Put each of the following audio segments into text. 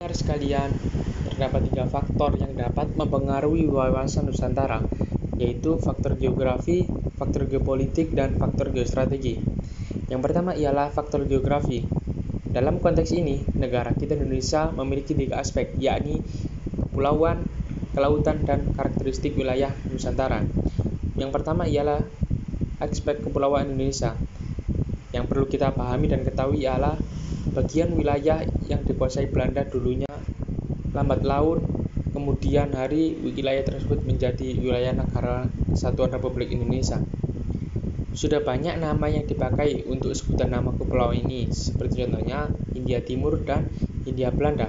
Pendengar sekalian, terdapat tiga faktor yang dapat mempengaruhi wawasan Nusantara, yaitu faktor geografi, faktor geopolitik, dan faktor geostrategi. Yang pertama ialah faktor geografi. Dalam konteks ini, negara kita Indonesia memiliki tiga aspek, yakni kepulauan, kelautan, dan karakteristik wilayah Nusantara. Yang pertama ialah aspek kepulauan Indonesia. Yang perlu kita pahami dan ketahui ialah bagian wilayah yang dikuasai Belanda dulunya lambat laun kemudian hari wilayah tersebut menjadi wilayah negara Kesatuan Republik Indonesia. Sudah banyak nama yang dipakai untuk sebutan nama kepulauan ini, seperti contohnya India Timur dan India Belanda.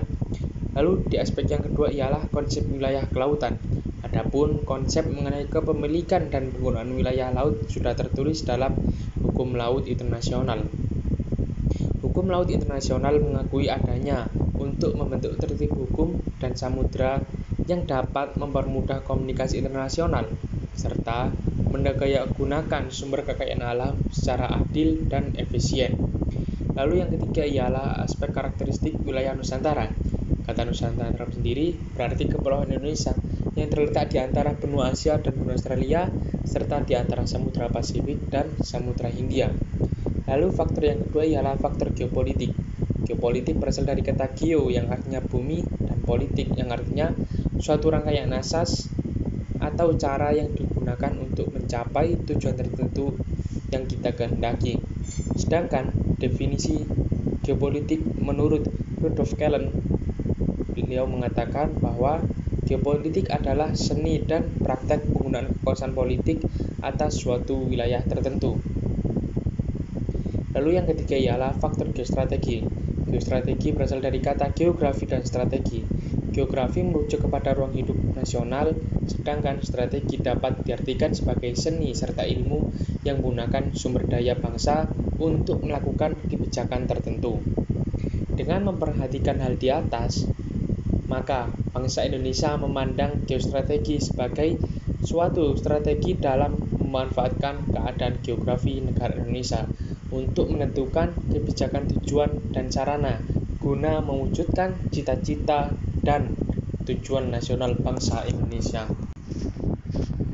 Lalu di aspek yang kedua ialah konsep wilayah kelautan. Adapun konsep mengenai kepemilikan dan penggunaan wilayah laut sudah tertulis dalam Hukum Laut Internasional. Hukum laut internasional mengakui adanya untuk membentuk tertib hukum dan samudra yang dapat mempermudah komunikasi internasional serta gunakan sumber kekayaan alam secara adil dan efisien. Lalu yang ketiga ialah aspek karakteristik wilayah Nusantara. Kata Nusantara sendiri berarti kepulauan Indonesia yang terletak di antara benua Asia dan benua Australia serta di antara Samudra Pasifik dan Samudra Hindia. Lalu faktor yang kedua ialah faktor geopolitik. Geopolitik berasal dari kata geo yang artinya bumi dan politik yang artinya suatu rangkaian asas atau cara yang digunakan untuk mencapai tujuan tertentu yang kita kehendaki. Sedangkan definisi geopolitik menurut Rudolf Kellen, beliau mengatakan bahwa geopolitik adalah seni dan praktek penggunaan kekuasaan politik atas suatu wilayah tertentu. Lalu yang ketiga ialah faktor geostrategi. Geostrategi berasal dari kata geografi dan strategi. Geografi merujuk kepada ruang hidup nasional, sedangkan strategi dapat diartikan sebagai seni serta ilmu yang menggunakan sumber daya bangsa untuk melakukan kebijakan tertentu. Dengan memperhatikan hal di atas, maka bangsa Indonesia memandang geostrategi sebagai suatu strategi dalam memanfaatkan keadaan geografi negara Indonesia untuk menentukan kebijakan tujuan dan sarana guna mewujudkan cita-cita dan tujuan nasional bangsa Indonesia.